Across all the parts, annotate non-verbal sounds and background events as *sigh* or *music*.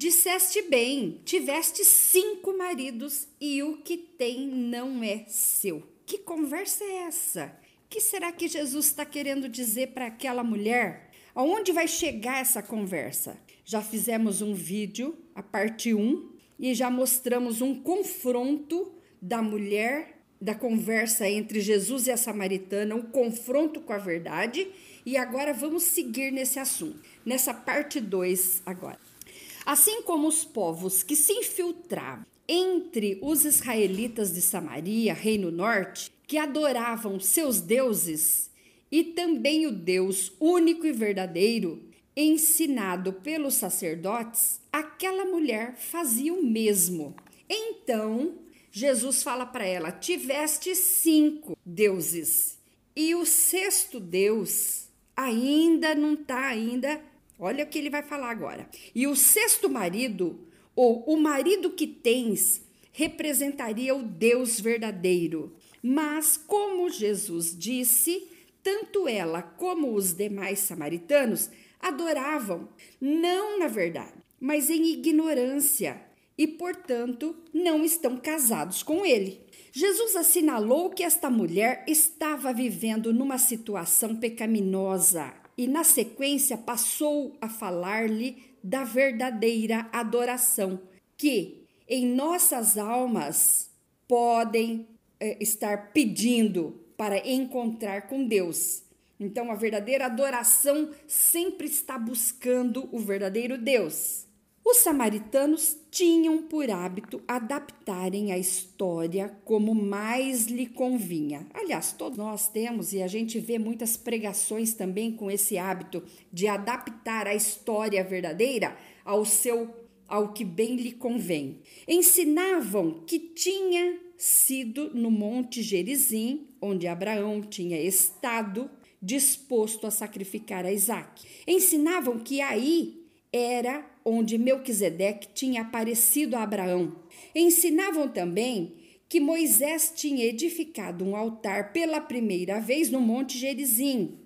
Disseste bem, tiveste cinco maridos e o que tem não é seu. Que conversa é essa? que será que Jesus está querendo dizer para aquela mulher? Aonde vai chegar essa conversa? Já fizemos um vídeo, a parte 1, e já mostramos um confronto da mulher, da conversa entre Jesus e a samaritana, um confronto com a verdade, e agora vamos seguir nesse assunto, nessa parte 2 agora. Assim como os povos que se infiltravam entre os israelitas de Samaria, Reino Norte, que adoravam seus deuses e também o Deus único e verdadeiro, ensinado pelos sacerdotes, aquela mulher fazia o mesmo. Então, Jesus fala para ela: Tiveste cinco deuses, e o sexto Deus ainda não está ainda. Olha o que ele vai falar agora. E o sexto marido, ou o marido que tens, representaria o Deus verdadeiro, mas, como Jesus disse, tanto ela como os demais samaritanos adoravam, não na verdade, mas em ignorância, e, portanto, não estão casados com ele. Jesus assinalou que esta mulher estava vivendo numa situação pecaminosa e, na sequência, passou a falar-lhe da verdadeira adoração, que em nossas almas podem é, estar pedindo para encontrar com Deus. Então, a verdadeira adoração sempre está buscando o verdadeiro Deus. Os samaritanos tinham por hábito adaptarem a história como mais lhe convinha. Aliás, todos nós temos e a gente vê muitas pregações também com esse hábito de adaptar a história verdadeira ao seu ao que bem lhe convém. Ensinavam que tinha sido no Monte Gerizim, onde Abraão tinha estado disposto a sacrificar a Isaac. Ensinavam que aí era onde Melquisedeque tinha aparecido a Abraão. Ensinavam também que Moisés tinha edificado um altar pela primeira vez no Monte Gerizim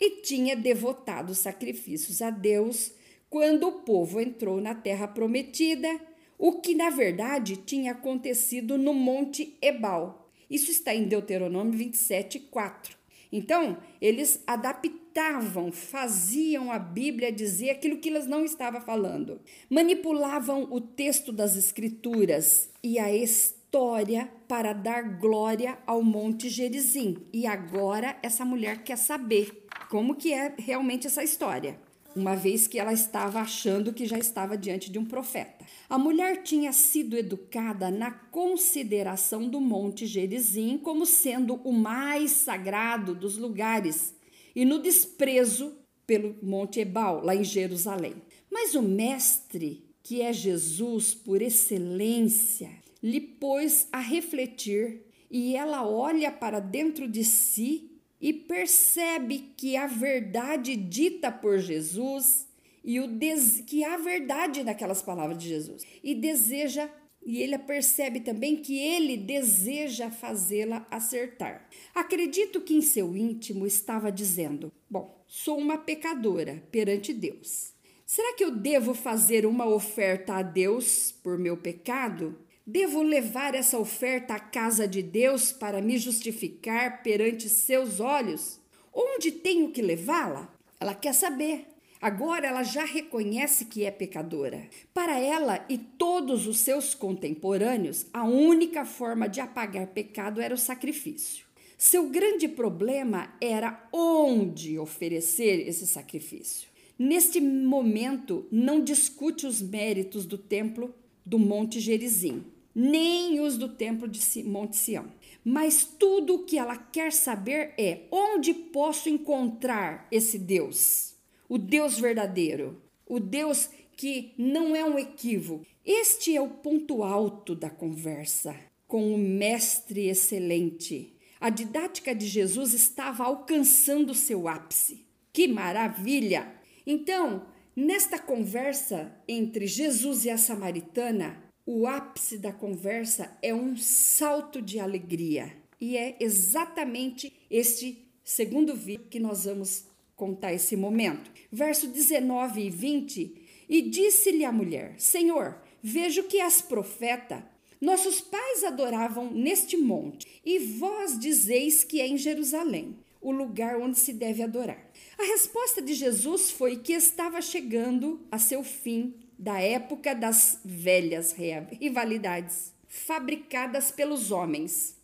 e tinha devotado sacrifícios a Deus quando o povo entrou na terra prometida o que na verdade tinha acontecido no Monte Ebal. Isso está em Deuteronômio 27, 4. Então, eles adaptavam, faziam a Bíblia dizer aquilo que eles não estavam falando. Manipulavam o texto das Escrituras e a história para dar glória ao Monte Gerizim. E agora essa mulher quer saber como que é realmente essa história uma vez que ela estava achando que já estava diante de um profeta. A mulher tinha sido educada na consideração do Monte Gerizim como sendo o mais sagrado dos lugares e no desprezo pelo Monte Ebal, lá em Jerusalém. Mas o Mestre, que é Jesus por excelência, lhe pôs a refletir e ela olha para dentro de si e percebe que a verdade dita por Jesus e o des... que há verdade naquelas palavras de Jesus e deseja e ele percebe também que ele deseja fazê-la acertar. Acredito que em seu íntimo estava dizendo: Bom, sou uma pecadora perante Deus. Será que eu devo fazer uma oferta a Deus por meu pecado? Devo levar essa oferta à casa de Deus para me justificar perante seus olhos? Onde tenho que levá-la? Ela quer saber. Agora ela já reconhece que é pecadora. Para ela e todos os seus contemporâneos, a única forma de apagar pecado era o sacrifício. Seu grande problema era onde oferecer esse sacrifício. Neste momento, não discute os méritos do templo do Monte Gerizim, nem os do templo de Monte Sião. Mas tudo o que ela quer saber é onde posso encontrar esse Deus, o Deus verdadeiro, o Deus que não é um equívoco. Este é o ponto alto da conversa com o Mestre excelente. A didática de Jesus estava alcançando seu ápice. Que maravilha! Então, Nesta conversa entre Jesus e a samaritana, o ápice da conversa é um salto de alegria. E é exatamente este segundo vídeo que nós vamos contar esse momento. Verso 19 e 20. E disse-lhe a mulher: Senhor, vejo que és profeta. Nossos pais adoravam neste monte, e vós dizeis que é em Jerusalém, o lugar onde se deve adorar. A resposta de Jesus foi que estava chegando a seu fim da época das velhas rivalidades fabricadas pelos homens,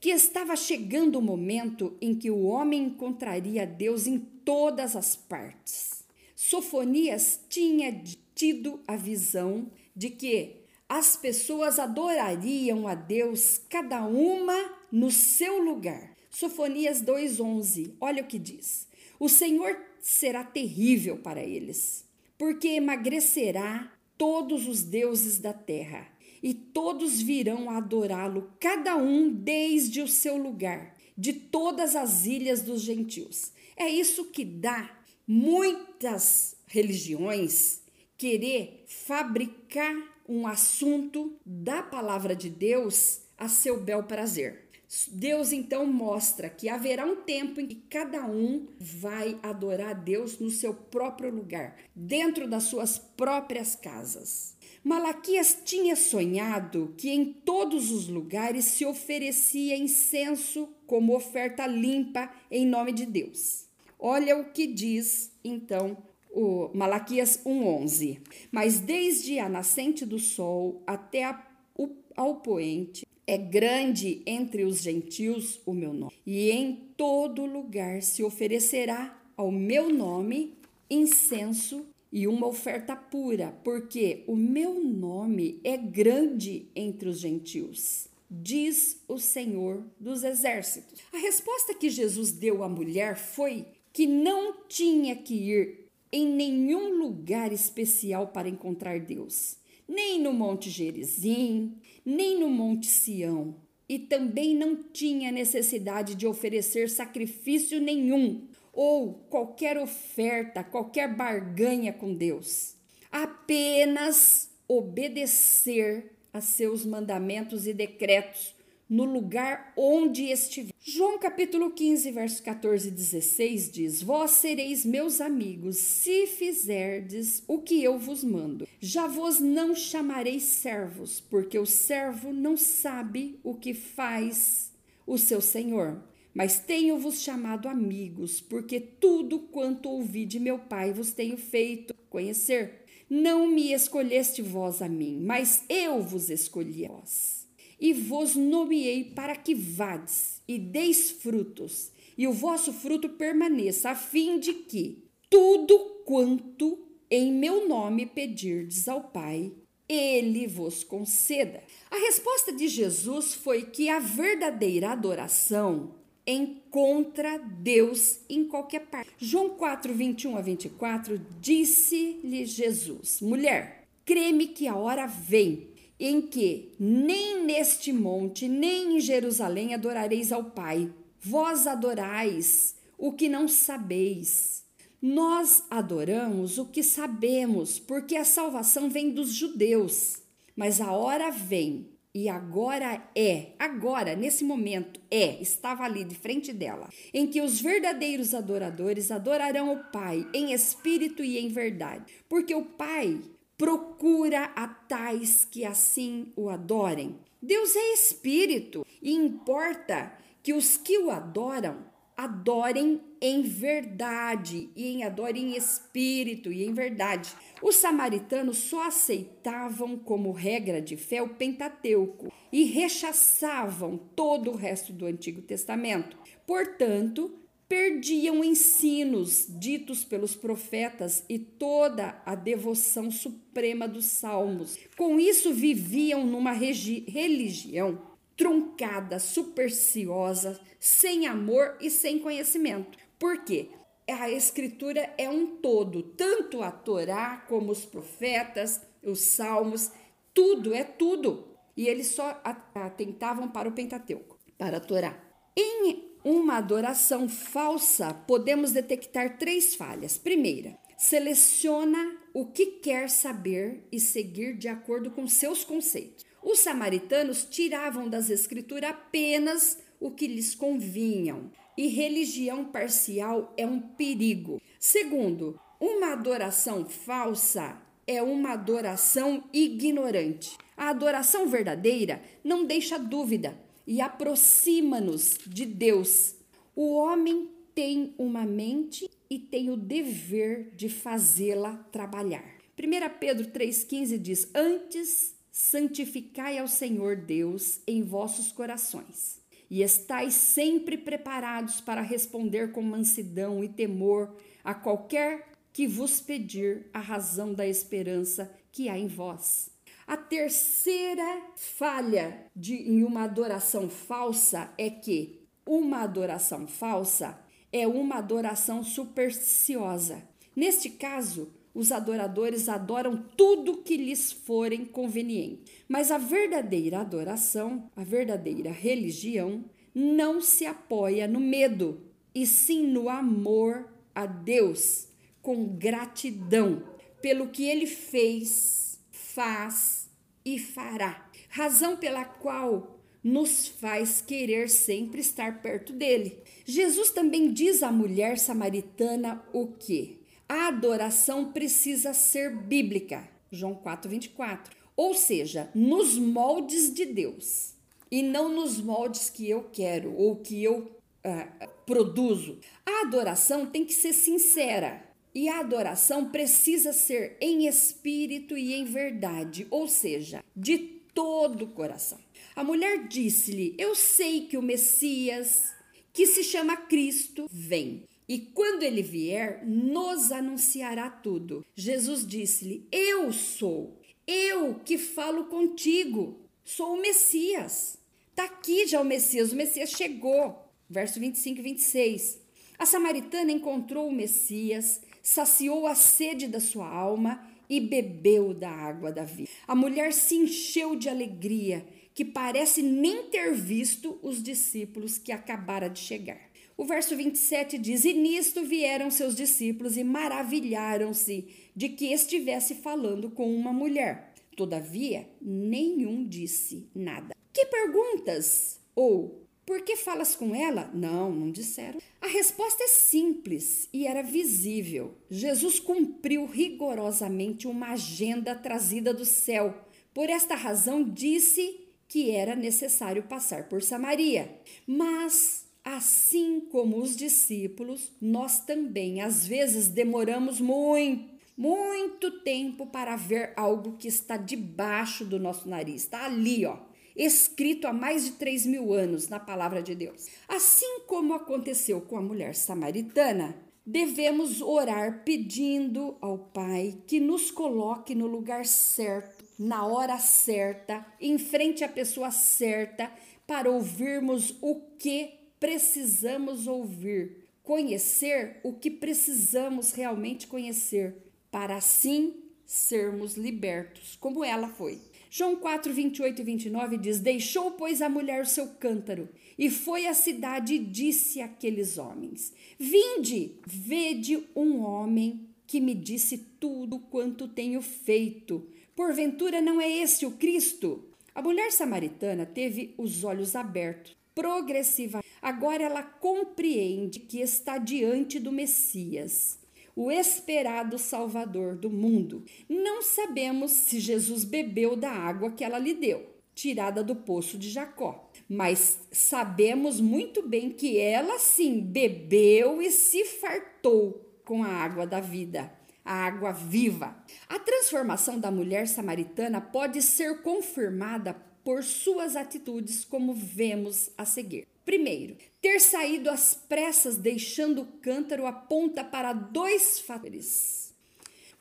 que estava chegando o momento em que o homem encontraria Deus em todas as partes. Sofonias tinha tido a visão de que as pessoas adorariam a Deus, cada uma no seu lugar. Sofonias 2:11. Olha o que diz: O Senhor será terrível para eles, porque emagrecerá todos os deuses da terra, e todos virão a adorá-lo, cada um desde o seu lugar, de todas as ilhas dos gentios. É isso que dá muitas religiões querer fabricar um assunto da palavra de Deus a seu bel prazer. Deus então mostra que haverá um tempo em que cada um vai adorar a Deus no seu próprio lugar, dentro das suas próprias casas. Malaquias tinha sonhado que em todos os lugares se oferecia incenso como oferta limpa em nome de Deus. Olha o que diz então o Malaquias 1:11. Mas desde a nascente do sol até a, o, ao poente é grande entre os gentios o meu nome, e em todo lugar se oferecerá ao meu nome incenso e uma oferta pura, porque o meu nome é grande entre os gentios, diz o Senhor dos Exércitos. A resposta que Jesus deu à mulher foi que não tinha que ir em nenhum lugar especial para encontrar Deus, nem no Monte Gerizim, nem no Monte Sião, e também não tinha necessidade de oferecer sacrifício nenhum ou qualquer oferta, qualquer barganha com Deus. Apenas obedecer a seus mandamentos e decretos no lugar onde estiver. João capítulo 15, verso 14 e 16 diz: Vós sereis meus amigos, se fizerdes o que eu vos mando. Já vos não chamarei servos, porque o servo não sabe o que faz o seu senhor. Mas tenho-vos chamado amigos, porque tudo quanto ouvi de meu Pai vos tenho feito conhecer. Não me escolheste vós a mim, mas eu vos escolhi a vós e vos nomeei para que vades e deis frutos, e o vosso fruto permaneça, a fim de que tudo quanto em meu nome pedirdes ao Pai, ele vos conceda. A resposta de Jesus foi que a verdadeira adoração encontra Deus em qualquer parte. João 4, 21 a 24, disse-lhe Jesus: Mulher, creme que a hora vem em que nem neste monte, nem em Jerusalém adorareis ao Pai. Vós adorais o que não sabeis. Nós adoramos o que sabemos, porque a salvação vem dos judeus. Mas a hora vem, e agora é, agora, nesse momento, é, estava ali de frente dela, em que os verdadeiros adoradores adorarão o Pai em espírito e em verdade, porque o Pai procura a tais que assim o adorem. Deus é espírito e importa que os que o adoram adorem em verdade e em adorem em espírito e em verdade. Os samaritanos só aceitavam como regra de fé o Pentateuco e rechaçavam todo o resto do Antigo Testamento. Portanto, perdiam ensinos ditos pelos profetas e toda a devoção suprema dos salmos. Com isso, viviam numa religião truncada, supersticiosa, sem amor e sem conhecimento. Por quê? A escritura é um todo, tanto a Torá como os profetas, os salmos, tudo é tudo. E eles só atentavam para o Pentateuco, para a Torá. Em uma adoração falsa, podemos detectar três falhas. Primeira, seleciona o que quer saber e seguir de acordo com seus conceitos. Os samaritanos tiravam das escrituras apenas o que lhes convinham, e religião parcial é um perigo. Segundo, uma adoração falsa é uma adoração ignorante. A adoração verdadeira não deixa dúvida e aproxima-nos de Deus. O homem tem uma mente e tem o dever de fazê-la trabalhar. 1 Pedro 3,15 diz: Antes santificai ao Senhor Deus em vossos corações, e estais sempre preparados para responder com mansidão e temor a qualquer que vos pedir a razão da esperança que há em vós. A terceira falha de, em uma adoração falsa é que uma adoração falsa é uma adoração supersticiosa. Neste caso, os adoradores adoram tudo que lhes forem conveniente. Mas a verdadeira adoração, a verdadeira religião, não se apoia no medo, e sim no amor a Deus, com gratidão pelo que ele fez, faz e fará. Razão pela qual nos faz querer sempre estar perto dele. Jesus também diz à mulher samaritana o que? A adoração precisa ser bíblica. João 4:24. Ou seja, nos moldes de Deus e não nos moldes que eu quero ou que eu uh, produzo. A adoração tem que ser sincera. E a adoração precisa ser em espírito e em verdade, ou seja, de todo o coração. A mulher disse-lhe: Eu sei que o Messias, que se chama Cristo, vem. E quando ele vier, nos anunciará tudo. Jesus disse-lhe: Eu sou, eu que falo contigo, sou o Messias. Está aqui já o Messias, o Messias chegou. Verso 25 e 26. A samaritana encontrou o Messias, saciou a sede da sua alma e bebeu da água da vida. A mulher se encheu de alegria que parece nem ter visto os discípulos que acabara de chegar. O verso 27 diz: E nisto vieram seus discípulos e maravilharam-se de que estivesse falando com uma mulher. Todavia, nenhum disse nada. Que perguntas? Ou por que falas com ela? Não, não disseram. A resposta é simples e era visível. Jesus cumpriu rigorosamente uma agenda trazida do céu. Por esta razão, disse que era necessário passar por Samaria. Mas, assim como os discípulos, nós também às vezes demoramos muito, muito tempo para ver algo que está debaixo do nosso nariz. Está ali, ó, escrito há mais de três mil anos na palavra de Deus. Assim como aconteceu com a mulher samaritana, devemos orar pedindo ao Pai que nos coloque no lugar certo na hora certa, em frente à pessoa certa, para ouvirmos o que precisamos ouvir, conhecer o que precisamos realmente conhecer, para assim sermos libertos, como ela foi. João 4, 28 e 29 diz: Deixou, pois, a mulher o seu cântaro, e foi à cidade e disse àqueles homens: Vinde, vede um homem que me disse tudo quanto tenho feito. Porventura não é esse o Cristo? A mulher samaritana teve os olhos abertos progressivamente. Agora ela compreende que está diante do Messias, o esperado Salvador do mundo. Não sabemos se Jesus bebeu da água que ela lhe deu, tirada do poço de Jacó, mas sabemos muito bem que ela sim bebeu e se fartou com a água da vida a água viva. A transformação da mulher samaritana pode ser confirmada por suas atitudes, como vemos a seguir. Primeiro, ter saído às pressas deixando o cântaro aponta para dois fatores.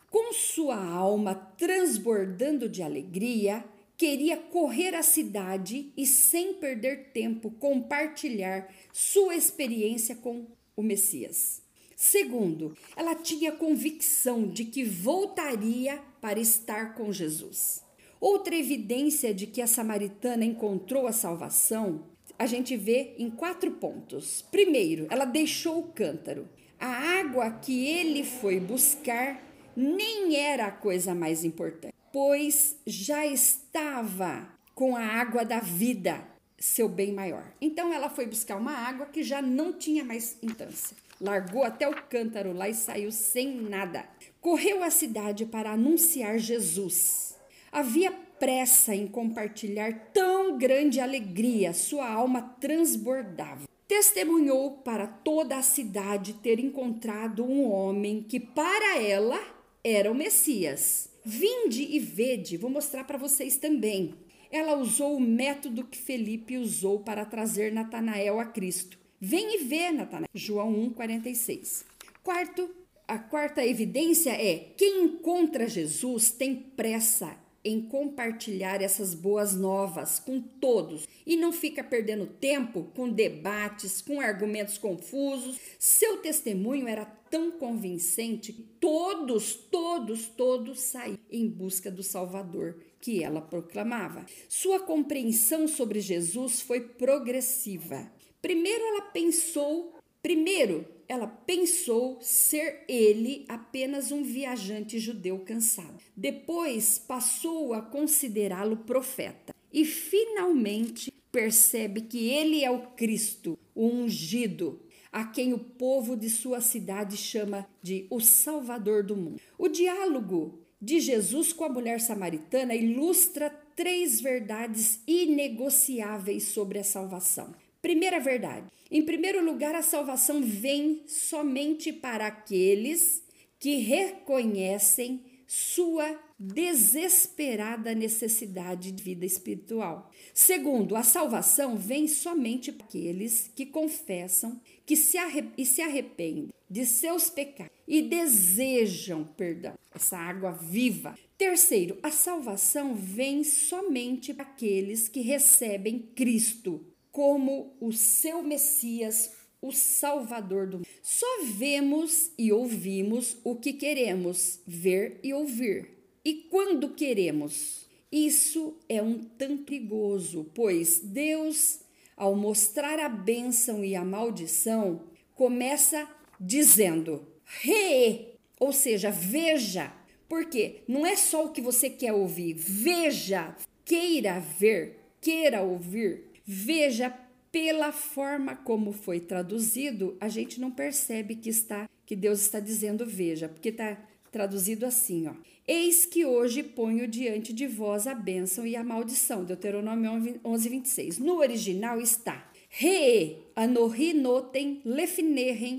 Com sua alma transbordando de alegria, queria correr à cidade e, sem perder tempo, compartilhar sua experiência com o Messias. Segundo, ela tinha convicção de que voltaria para estar com Jesus. Outra evidência de que a samaritana encontrou a salvação, a gente vê em quatro pontos. Primeiro, ela deixou o cântaro. A água que ele foi buscar nem era a coisa mais importante, pois já estava com a água da vida, seu bem maior. Então ela foi buscar uma água que já não tinha mais instância largou até o cântaro lá e saiu sem nada. correu à cidade para anunciar Jesus. Havia pressa em compartilhar tão grande alegria, sua alma transbordava. Testemunhou para toda a cidade ter encontrado um homem que para ela era o Messias. Vinde e vede, vou mostrar para vocês também. Ela usou o método que Felipe usou para trazer Natanael a Cristo. Vem e vê, Natanael. João 1:46. Quarto, a quarta evidência é: quem encontra Jesus tem pressa em compartilhar essas boas novas com todos e não fica perdendo tempo com debates, com argumentos confusos. Seu testemunho era tão convincente que todos, todos, todos saíram em busca do Salvador que ela proclamava. Sua compreensão sobre Jesus foi progressiva. Primeiro ela pensou, primeiro ela pensou ser ele apenas um viajante judeu cansado. Depois passou a considerá-lo profeta e finalmente percebe que ele é o Cristo, o ungido, a quem o povo de sua cidade chama de o Salvador do mundo. O diálogo de Jesus com a mulher samaritana ilustra três verdades inegociáveis sobre a salvação. Primeira verdade: em primeiro lugar, a salvação vem somente para aqueles que reconhecem sua desesperada necessidade de vida espiritual. Segundo, a salvação vem somente para aqueles que confessam que se e se arrependem de seus pecados e desejam perdão, essa água viva. Terceiro, a salvação vem somente para aqueles que recebem Cristo como o seu Messias, o Salvador do mundo. Só vemos e ouvimos o que queremos ver e ouvir. E quando queremos? Isso é um tanto perigoso, pois Deus, ao mostrar a bênção e a maldição, começa dizendo: re, ou seja, veja. Porque não é só o que você quer ouvir, veja, queira ver, queira ouvir. Veja, pela forma como foi traduzido, a gente não percebe que está que Deus está dizendo veja, porque está traduzido assim, ó. Eis que hoje ponho diante de vós a bênção e a maldição. Deuteronômio 11, 26. No original está Re, anohi noten,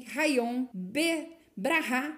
rayon, be, braha,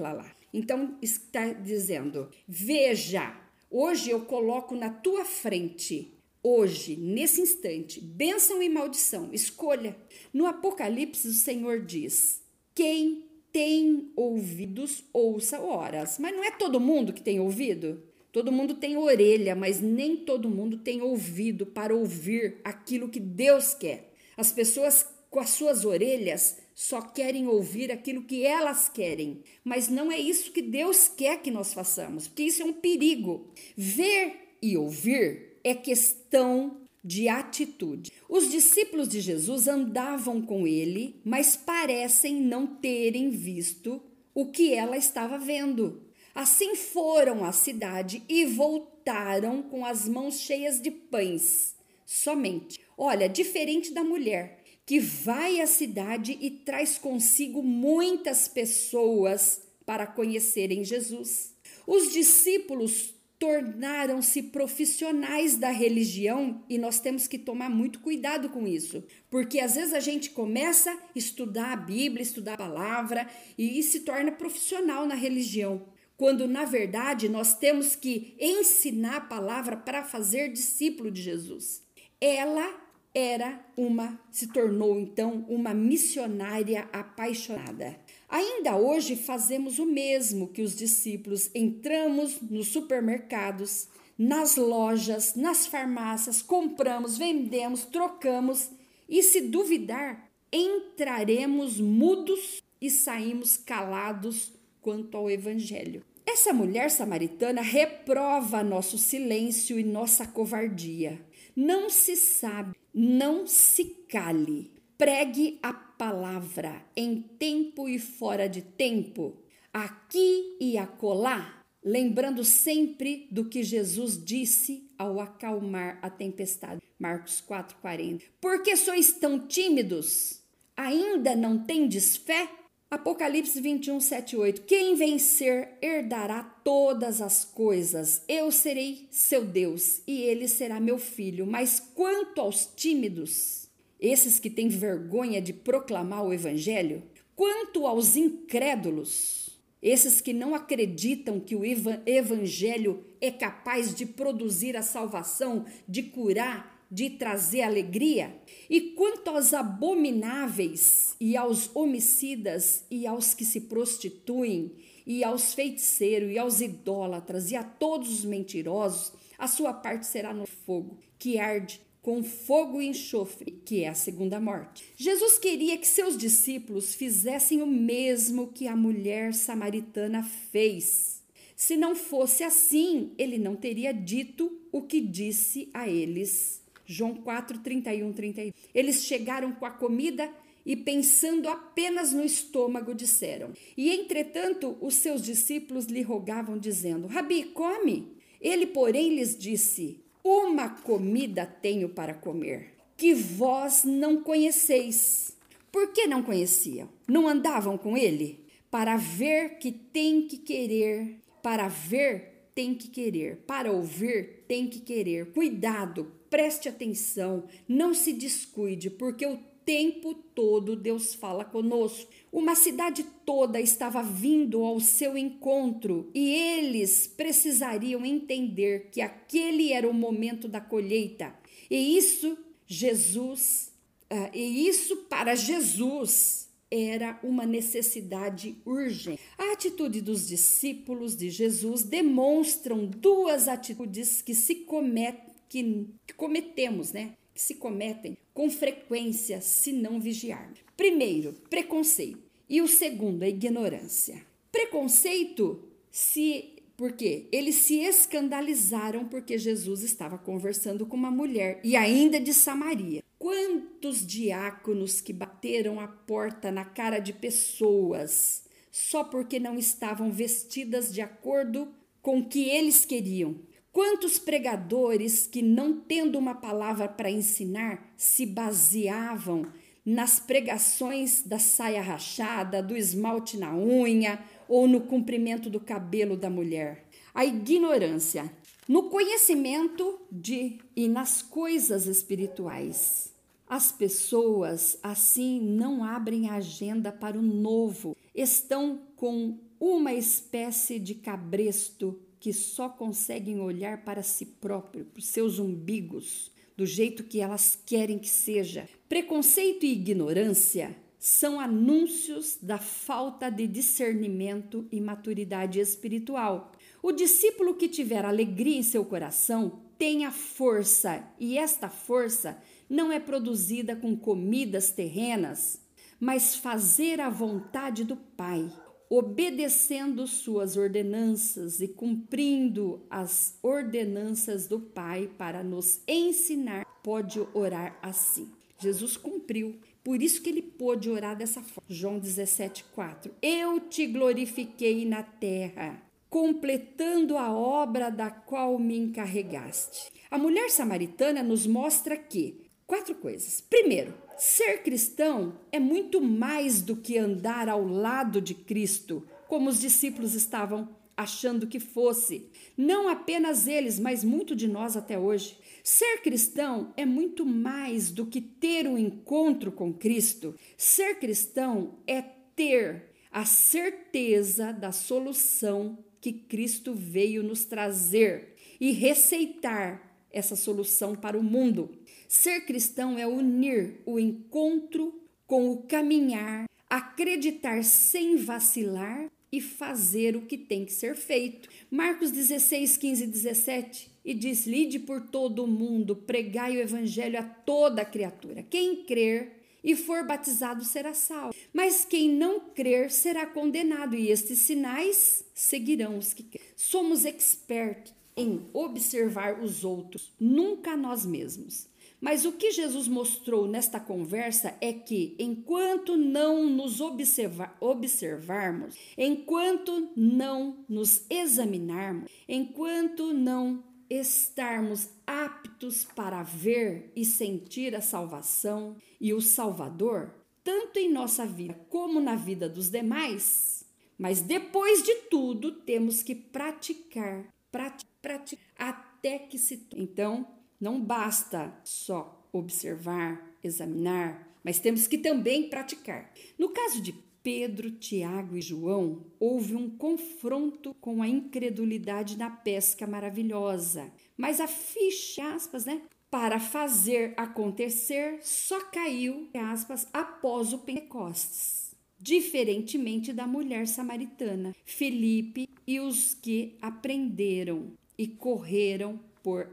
lá. Então está dizendo: Veja, hoje eu coloco na tua frente hoje, nesse instante, bênção e maldição, escolha. No Apocalipse, o Senhor diz: quem tem ouvidos, ouça horas. Mas não é todo mundo que tem ouvido? Todo mundo tem orelha, mas nem todo mundo tem ouvido para ouvir aquilo que Deus quer. As pessoas com as suas orelhas só querem ouvir aquilo que elas querem, mas não é isso que Deus quer que nós façamos, porque isso é um perigo. Ver e ouvir é questão de atitude. Os discípulos de Jesus andavam com ele, mas parecem não terem visto o que ela estava vendo. Assim foram à cidade e voltaram com as mãos cheias de pães. Somente. Olha, diferente da mulher que vai à cidade e traz consigo muitas pessoas para conhecerem Jesus. Os discípulos tornaram-se profissionais da religião e nós temos que tomar muito cuidado com isso, porque às vezes a gente começa a estudar a Bíblia, estudar a palavra e se torna profissional na religião, quando na verdade nós temos que ensinar a palavra para fazer discípulo de Jesus. Ela era uma, se tornou então uma missionária apaixonada. Ainda hoje fazemos o mesmo que os discípulos. Entramos nos supermercados, nas lojas, nas farmácias, compramos, vendemos, trocamos e, se duvidar, entraremos mudos e saímos calados quanto ao Evangelho. Essa mulher samaritana reprova nosso silêncio e nossa covardia. Não se sabe, não se cale. Pregue a palavra em tempo e fora de tempo, aqui e acolá, lembrando sempre do que Jesus disse ao acalmar a tempestade. Marcos 4:40. Porque sois tão tímidos? Ainda não tendes fé? Apocalipse 21, 7 8. Quem vencer herdará todas as coisas. Eu serei seu Deus e ele será meu filho. Mas quanto aos tímidos, esses que têm vergonha de proclamar o evangelho, quanto aos incrédulos, esses que não acreditam que o evangelho é capaz de produzir a salvação, de curar, de trazer alegria? E quanto aos abomináveis e aos homicidas e aos que se prostituem e aos feiticeiros e aos idólatras e a todos os mentirosos, a sua parte será no fogo, que arde com fogo e enxofre, que é a segunda morte. Jesus queria que seus discípulos fizessem o mesmo que a mulher samaritana fez. Se não fosse assim, ele não teria dito o que disse a eles João 4, 31, 31. Eles chegaram com a comida e, pensando apenas no estômago, disseram. E, entretanto, os seus discípulos lhe rogavam, dizendo: Rabi, come. Ele, porém, lhes disse: Uma comida tenho para comer, que vós não conheceis. Por que não conheciam? Não andavam com ele? Para ver que tem que querer, para ver tem que querer, para ouvir tem que querer. Cuidado, preste atenção, não se descuide, porque o tempo todo Deus fala conosco. Uma cidade toda estava vindo ao seu encontro e eles precisariam entender que aquele era o momento da colheita. E isso, Jesus, uh, e isso para Jesus era uma necessidade urgente. A atitude dos discípulos de Jesus demonstram duas atitudes que se cometem que, que cometemos, né? Que se cometem com frequência se não vigiarmos. Primeiro, preconceito. E o segundo, a ignorância. Preconceito se porque eles se escandalizaram porque Jesus estava conversando com uma mulher e ainda de Samaria. Quantos diáconos que bateram a porta na cara de pessoas só porque não estavam vestidas de acordo com o que eles queriam, Quantos pregadores que, não tendo uma palavra para ensinar, se baseavam nas pregações da saia rachada, do esmalte na unha ou no comprimento do cabelo da mulher? A ignorância no conhecimento de e nas coisas espirituais. As pessoas assim não abrem a agenda para o novo, estão com uma espécie de cabresto que só conseguem olhar para si próprio, para os seus umbigos, do jeito que elas querem que seja. Preconceito e ignorância são anúncios da falta de discernimento e maturidade espiritual. O discípulo que tiver alegria em seu coração tem a força, e esta força não é produzida com comidas terrenas, mas fazer a vontade do Pai obedecendo suas ordenanças e cumprindo as ordenanças do Pai para nos ensinar, pode orar assim. Jesus cumpriu, por isso que ele pôde orar dessa forma. João 17:4. Eu te glorifiquei na terra, completando a obra da qual me encarregaste. A mulher samaritana nos mostra que quatro coisas. Primeiro, Ser cristão é muito mais do que andar ao lado de Cristo, como os discípulos estavam achando que fosse. Não apenas eles, mas muito de nós até hoje. Ser cristão é muito mais do que ter um encontro com Cristo. Ser cristão é ter a certeza da solução que Cristo veio nos trazer e receitar essa solução para o mundo. Ser cristão é unir o encontro com o caminhar, acreditar sem vacilar e fazer o que tem que ser feito. Marcos 16, 15 e 17 e diz: Lide por todo o mundo, pregai o evangelho a toda criatura. Quem crer e for batizado será salvo, mas quem não crer será condenado, e estes sinais seguirão os que. Somos expertos em observar os outros, nunca nós mesmos. Mas o que Jesus mostrou nesta conversa é que, enquanto não nos observar, observarmos, enquanto não nos examinarmos, enquanto não estarmos aptos para ver e sentir a salvação e o Salvador, tanto em nossa vida como na vida dos demais. Mas depois de tudo, temos que praticar, praticar, praticar até que se. Então, não basta só observar, examinar, mas temos que também praticar. No caso de Pedro, Tiago e João, houve um confronto com a incredulidade na pesca maravilhosa. Mas a ficha, aspas, né, para fazer acontecer só caiu, aspas, após o Pentecostes. Diferentemente da mulher samaritana, Felipe e os que aprenderam e correram por.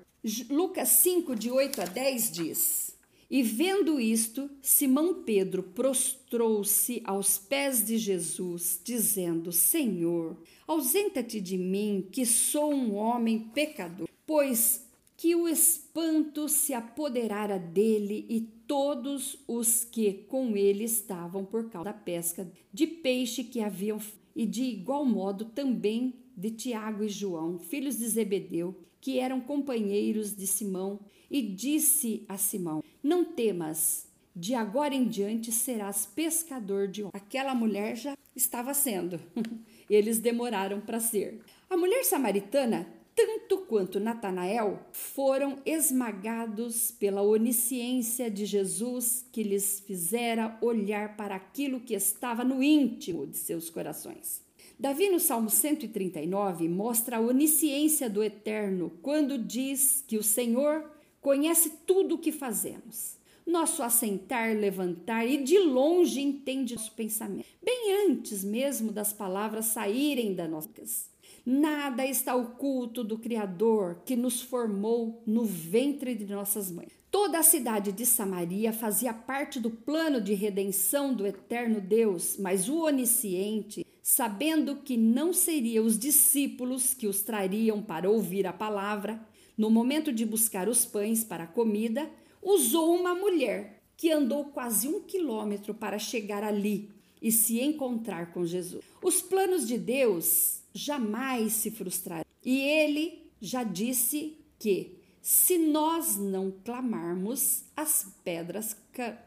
Lucas 5, de 8 a 10 diz: E vendo isto, Simão Pedro prostrou-se aos pés de Jesus, dizendo: Senhor, ausenta-te de mim, que sou um homem pecador. Pois que o espanto se apoderara dele e todos os que com ele estavam por causa da pesca de peixe que haviam e de igual modo também de Tiago e João, filhos de Zebedeu, que eram companheiros de Simão, e disse a Simão: Não temas, de agora em diante serás pescador de homens. Aquela mulher já estava sendo. *laughs* Eles demoraram para ser. A mulher samaritana tanto quanto Natanael, foram esmagados pela onisciência de Jesus que lhes fizera olhar para aquilo que estava no íntimo de seus corações. Davi, no Salmo 139, mostra a onisciência do Eterno quando diz que o Senhor conhece tudo o que fazemos. Nosso assentar, levantar e de longe entende nosso pensamento, bem antes mesmo das palavras saírem das nossas Nada está oculto do Criador que nos formou no ventre de nossas mães. Toda a cidade de Samaria fazia parte do plano de redenção do eterno Deus, mas o onisciente, sabendo que não seriam os discípulos que os trariam para ouvir a palavra, no momento de buscar os pães para a comida, usou uma mulher que andou quase um quilômetro para chegar ali e se encontrar com Jesus. Os planos de Deus jamais se frustrará. E ele já disse que se nós não clamarmos, as pedras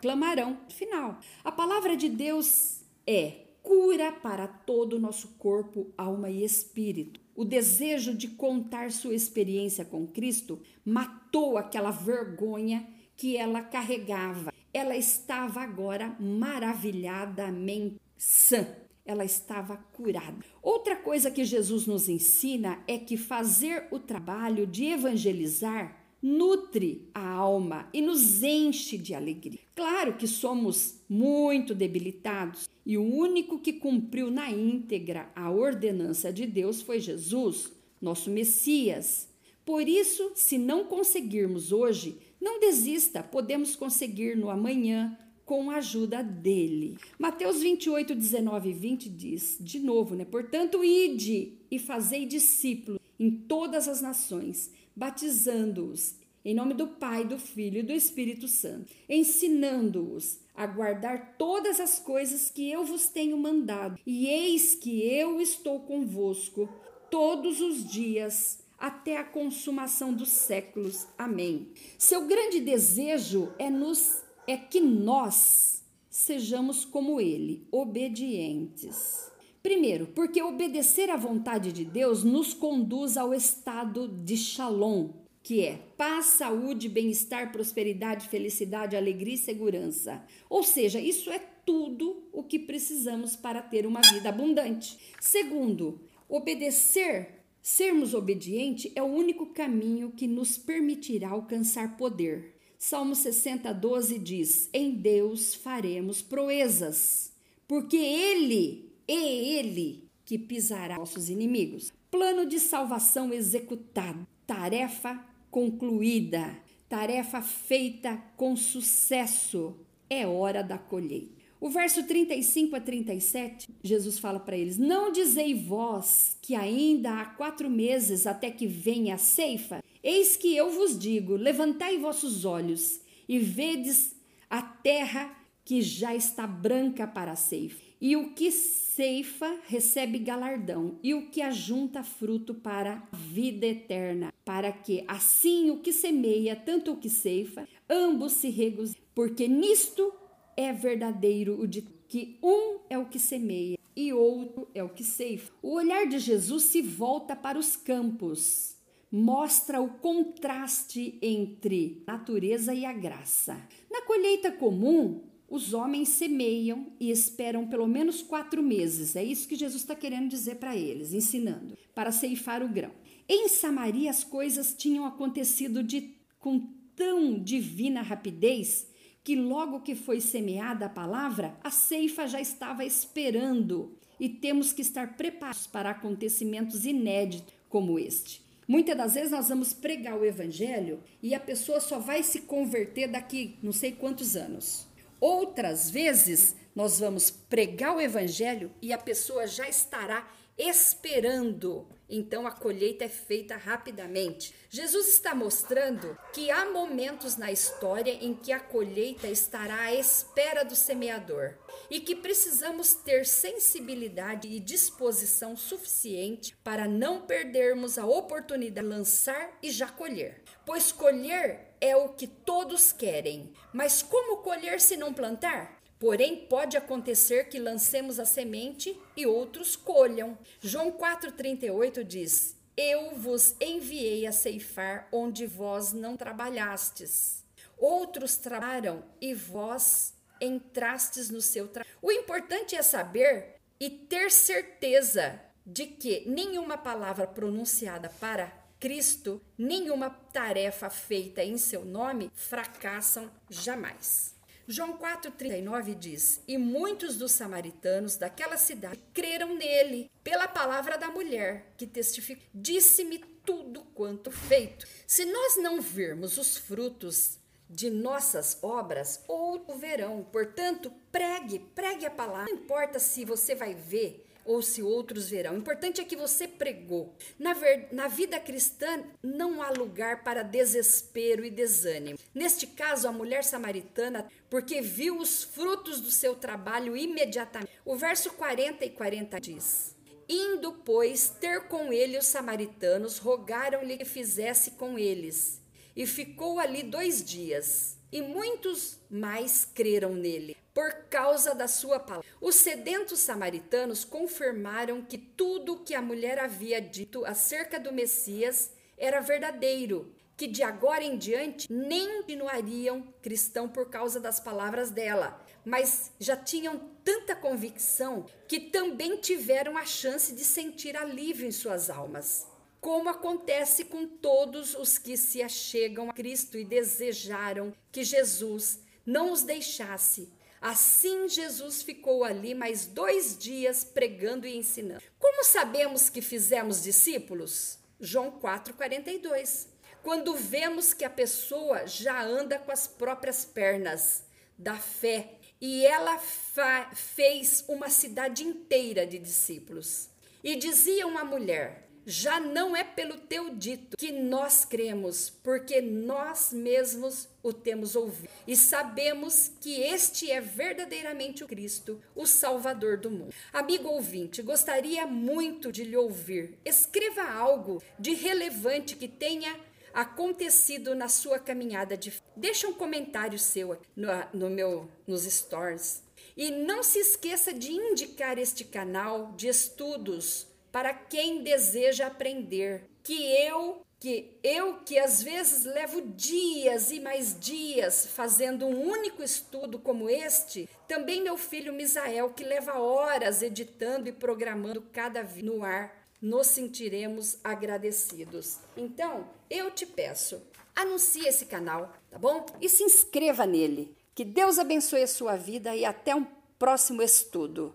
clamarão. Final. A palavra de Deus é cura para todo o nosso corpo, alma e espírito. O desejo de contar sua experiência com Cristo matou aquela vergonha que ela carregava. Ela estava agora maravilhadamente sã ela estava curada. Outra coisa que Jesus nos ensina é que fazer o trabalho de evangelizar nutre a alma e nos enche de alegria. Claro que somos muito debilitados e o único que cumpriu na íntegra a ordenança de Deus foi Jesus, nosso Messias. Por isso, se não conseguirmos hoje, não desista, podemos conseguir no amanhã, com a ajuda dele. Mateus 28, 19 e 20 diz, de novo, né? Portanto, ide e fazei discípulos em todas as nações, batizando-os em nome do Pai, do Filho e do Espírito Santo, ensinando-os a guardar todas as coisas que eu vos tenho mandado. E eis que eu estou convosco todos os dias até a consumação dos séculos. Amém. Seu grande desejo é nos é que nós sejamos como ele, obedientes. Primeiro, porque obedecer à vontade de Deus nos conduz ao estado de shalom, que é paz, saúde, bem-estar, prosperidade, felicidade, alegria e segurança. Ou seja, isso é tudo o que precisamos para ter uma vida abundante. Segundo, obedecer, sermos obedientes é o único caminho que nos permitirá alcançar poder. Salmo 60, 12 diz: Em Deus faremos proezas, porque Ele, é Ele que pisará nossos inimigos. Plano de salvação executado, tarefa concluída, tarefa feita com sucesso. É hora da colheita. O verso 35 a 37, Jesus fala para eles: Não dizei vós que ainda há quatro meses até que venha a ceifa? Eis que eu vos digo: levantai vossos olhos e vedes a terra que já está branca para a ceifa. E o que ceifa recebe galardão, e o que ajunta fruto para a vida eterna, para que assim o que semeia, tanto o que ceifa, ambos se regozijem, porque nisto é verdadeiro o de que um é o que semeia e outro é o que ceifa. O olhar de Jesus se volta para os campos, mostra o contraste entre natureza e a graça. Na colheita comum, os homens semeiam e esperam pelo menos quatro meses. É isso que Jesus está querendo dizer para eles, ensinando, para ceifar o grão. Em Samaria, as coisas tinham acontecido de, com tão divina rapidez que logo que foi semeada a palavra, a ceifa já estava esperando e temos que estar preparados para acontecimentos inéditos como este. Muitas das vezes nós vamos pregar o evangelho e a pessoa só vai se converter daqui não sei quantos anos. Outras vezes nós vamos pregar o evangelho e a pessoa já estará esperando. Então a colheita é feita rapidamente. Jesus está mostrando que há momentos na história em que a colheita estará à espera do semeador e que precisamos ter sensibilidade e disposição suficiente para não perdermos a oportunidade de lançar e já colher. Pois colher é o que todos querem, mas como colher se não plantar? Porém, pode acontecer que lancemos a semente e outros colham. João 4,38 diz: Eu vos enviei a ceifar onde vós não trabalhastes. Outros trabalharam e vós entrastes no seu trabalho. O importante é saber e ter certeza de que nenhuma palavra pronunciada para Cristo, nenhuma tarefa feita em seu nome fracassam jamais. João 4,39 diz: E muitos dos samaritanos daquela cidade creram nele, pela palavra da mulher, que testificou: Disse-me tudo quanto feito. Se nós não virmos os frutos de nossas obras, ou o verão. Portanto, pregue, pregue a palavra. Não importa se você vai ver ou se outros verão. O importante é que você pregou. Na, ver, na vida cristã não há lugar para desespero e desânimo. Neste caso, a mulher samaritana, porque viu os frutos do seu trabalho imediatamente. O verso 40 e 40 diz: Indo, pois, ter com ele os samaritanos, rogaram-lhe que fizesse com eles. E ficou ali dois dias. E muitos mais creram nele por causa da sua palavra. Os sedentos samaritanos confirmaram que tudo o que a mulher havia dito acerca do Messias era verdadeiro, que de agora em diante nem continuariam cristão por causa das palavras dela, mas já tinham tanta convicção que também tiveram a chance de sentir alívio em suas almas. Como acontece com todos os que se achegam a Cristo e desejaram que Jesus não os deixasse Assim, Jesus ficou ali mais dois dias pregando e ensinando. Como sabemos que fizemos discípulos? João 4,42. Quando vemos que a pessoa já anda com as próprias pernas da fé e ela fez uma cidade inteira de discípulos. E dizia uma mulher: já não é pelo teu dito que nós cremos, porque nós mesmos o temos ouvido e sabemos que este é verdadeiramente o Cristo, o Salvador do mundo. Amigo ouvinte, gostaria muito de lhe ouvir. Escreva algo de relevante que tenha acontecido na sua caminhada de deixa um comentário seu no, no meu nos stories e não se esqueça de indicar este canal de estudos para quem deseja aprender. Que eu, que eu que às vezes levo dias e mais dias fazendo um único estudo como este, também meu filho Misael que leva horas editando e programando cada vídeo no ar, nos sentiremos agradecidos. Então, eu te peço, anuncie esse canal, tá bom? E se inscreva nele. Que Deus abençoe a sua vida e até um próximo estudo.